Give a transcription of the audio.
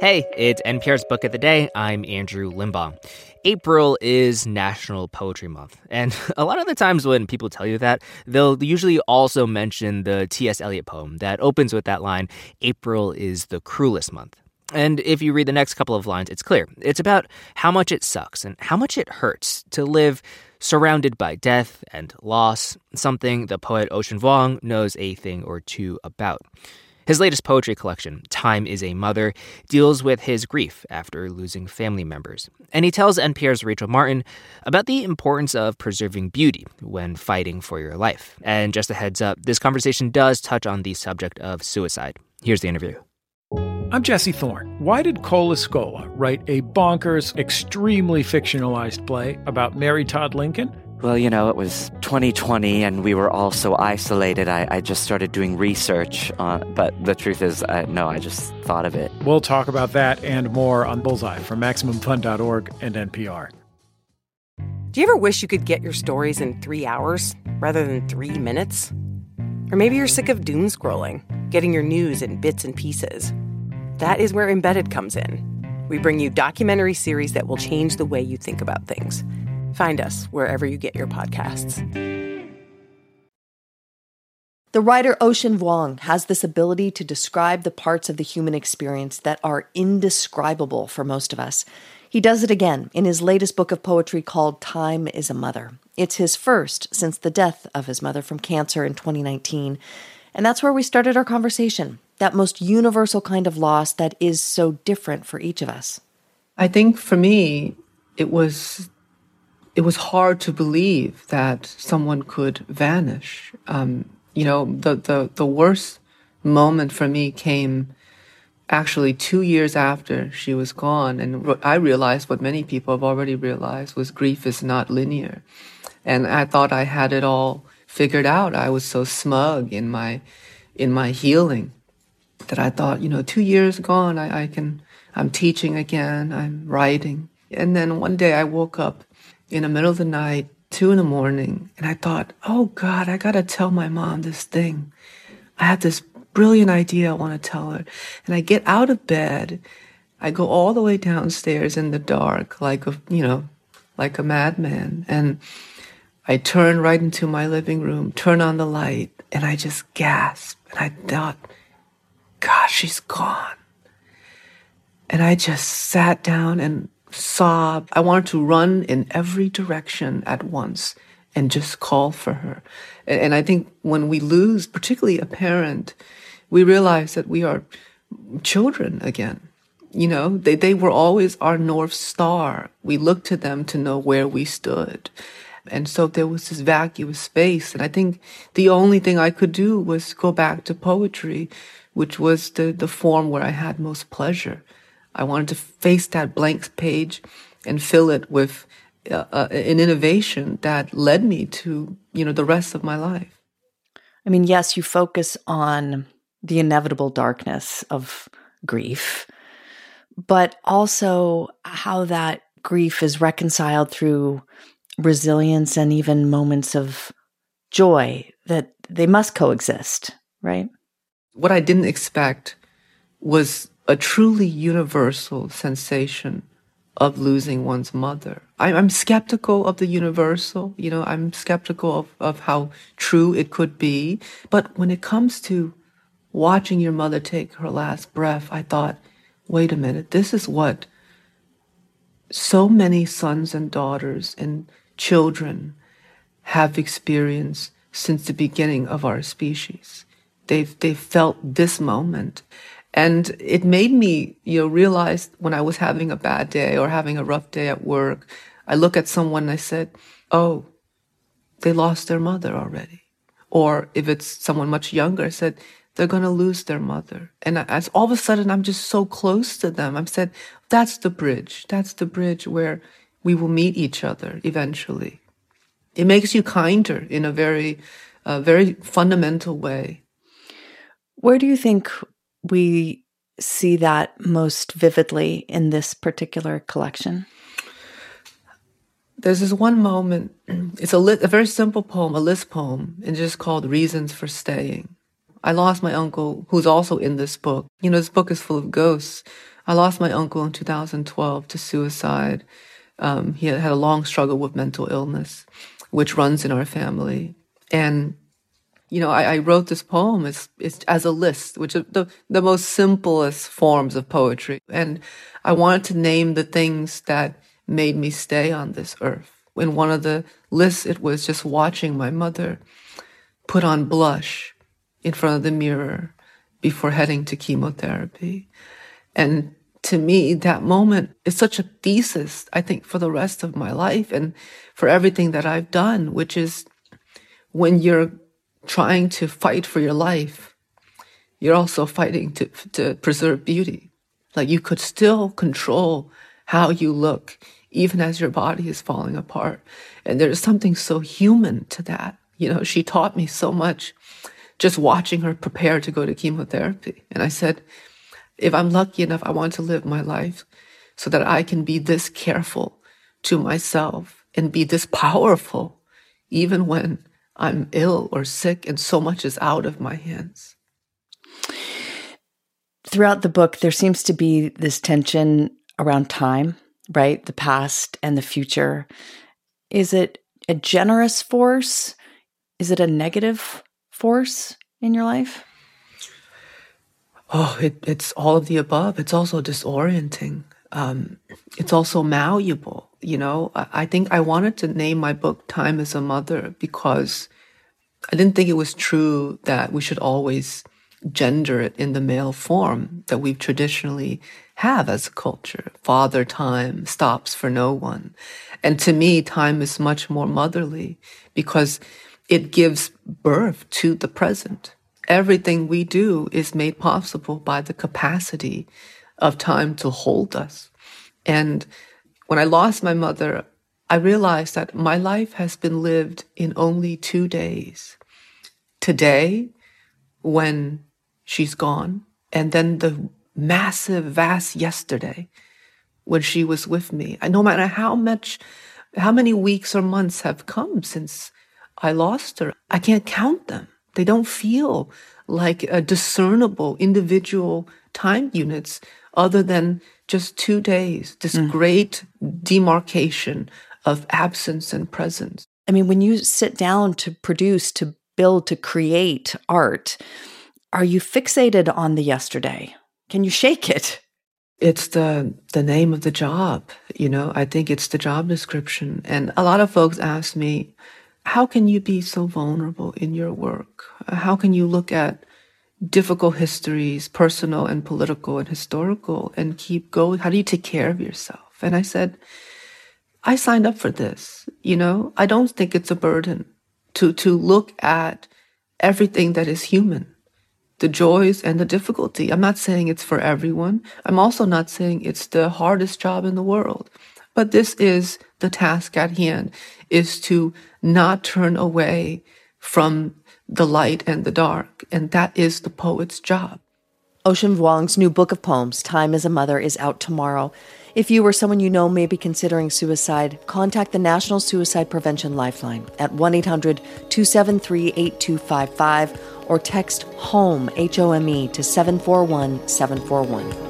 Hey, it's NPR's Book of the Day. I'm Andrew Limbong. April is National Poetry Month. And a lot of the times when people tell you that, they'll usually also mention the T.S. Eliot poem that opens with that line April is the cruelest month. And if you read the next couple of lines, it's clear. It's about how much it sucks and how much it hurts to live surrounded by death and loss, something the poet Ocean Vuong knows a thing or two about. His latest poetry collection, Time is a Mother, deals with his grief after losing family members. And he tells NPR's Rachel Martin about the importance of preserving beauty when fighting for your life. And just a heads up, this conversation does touch on the subject of suicide. Here's the interview. I'm Jesse Thorne. Why did Cole Escola write a bonkers, extremely fictionalized play about Mary Todd Lincoln? Well, you know, it was 2020 and we were all so isolated. I, I just started doing research, on, but the truth is, uh, no, I just thought of it. We'll talk about that and more on Bullseye from MaximumFun.org and NPR. Do you ever wish you could get your stories in three hours rather than three minutes? Or maybe you're sick of doom scrolling, getting your news in bits and pieces. That is where Embedded comes in. We bring you documentary series that will change the way you think about things Find us wherever you get your podcasts. The writer Ocean Vuong has this ability to describe the parts of the human experience that are indescribable for most of us. He does it again in his latest book of poetry called Time is a Mother. It's his first since the death of his mother from cancer in 2019. And that's where we started our conversation that most universal kind of loss that is so different for each of us. I think for me, it was it was hard to believe that someone could vanish. Um, you know, the, the, the worst moment for me came actually two years after she was gone. And I realized what many people have already realized was grief is not linear. And I thought I had it all figured out. I was so smug in my, in my healing that I thought, you know, two years gone, I, I can, I'm teaching again, I'm writing. And then one day I woke up in the middle of the night, two in the morning, and I thought, oh God, I gotta tell my mom this thing. I had this brilliant idea I want to tell her. And I get out of bed, I go all the way downstairs in the dark, like a, you know, like a madman. And I turn right into my living room, turn on the light, and I just gasp. And I thought, gosh, she's gone. And I just sat down and sob. I wanted to run in every direction at once and just call for her. And I think when we lose, particularly a parent, we realize that we are children again. You know, they, they were always our North Star. We looked to them to know where we stood. And so there was this vacuous space. And I think the only thing I could do was go back to poetry, which was the, the form where I had most pleasure. I wanted to face that blank page and fill it with uh, uh, an innovation that led me to, you know, the rest of my life. I mean, yes, you focus on the inevitable darkness of grief, but also how that grief is reconciled through resilience and even moments of joy that they must coexist, right? What I didn't expect was a truly universal sensation of losing one's mother. I, am skeptical of the universal, you know, I'm skeptical of, of how true it could be. But when it comes to watching your mother take her last breath, I thought, wait a minute, this is what so many sons and daughters and children have experienced since the beginning of our species. They've, they've felt this moment. And it made me, you know, realize when I was having a bad day or having a rough day at work, I look at someone and I said, Oh, they lost their mother already. Or if it's someone much younger, I said, they're going to lose their mother. And as all of a sudden, I'm just so close to them. I'm said, that's the bridge. That's the bridge where we will meet each other eventually. It makes you kinder in a very, uh, very fundamental way. Where do you think we see that most vividly in this particular collection? There's this one moment. It's a, li- a very simple poem, a list poem, and just called "Reasons for Staying." I lost my uncle, who's also in this book. You know, this book is full of ghosts. I lost my uncle in 2012 to suicide. Um, he had had a long struggle with mental illness, which runs in our family. And, you know, I, I wrote this poem as, as a list, which is the, the most simplest forms of poetry. And I wanted to name the things that made me stay on this earth. In one of the lists, it was just watching my mother put on blush in front of the mirror before heading to chemotherapy. And to me, that moment is such a thesis, I think, for the rest of my life and for everything that I've done, which is when you're trying to fight for your life, you're also fighting to, to preserve beauty. Like you could still control how you look, even as your body is falling apart. And there's something so human to that. You know, she taught me so much just watching her prepare to go to chemotherapy. And I said, if I'm lucky enough, I want to live my life so that I can be this careful to myself and be this powerful, even when I'm ill or sick and so much is out of my hands. Throughout the book, there seems to be this tension around time, right? The past and the future. Is it a generous force? Is it a negative force in your life? Oh, it, it's all of the above. It's also disorienting. Um, it's also malleable. You know, I, think I wanted to name my book Time is a Mother because I didn't think it was true that we should always gender it in the male form that we traditionally have as a culture. Father time stops for no one. And to me, time is much more motherly because it gives birth to the present. Everything we do is made possible by the capacity of time to hold us. And when I lost my mother, I realized that my life has been lived in only two days. Today, when she's gone, and then the massive, vast yesterday when she was with me. And no matter how much, how many weeks or months have come since I lost her. I can't count them. They don't feel like a discernible individual time units other than just two days, this mm. great demarcation of absence and presence. I mean, when you sit down to produce, to build, to create art, are you fixated on the yesterday? Can you shake it? It's the the name of the job, you know. I think it's the job description. And a lot of folks ask me, how can you be so vulnerable in your work? How can you look at difficult histories, personal and political and historical, and keep going? How do you take care of yourself? And I said, I signed up for this. You know, I don't think it's a burden to, to look at everything that is human, the joys and the difficulty. I'm not saying it's for everyone. I'm also not saying it's the hardest job in the world. But this is the task at hand is to not turn away from the light and the dark. And that is the poet's job. Ocean Vuong's new book of poems, Time is a Mother, is out tomorrow. If you or someone you know may be considering suicide, contact the National Suicide Prevention Lifeline at 1 800 273 8255 or text HOME, H O M E, to 741 741.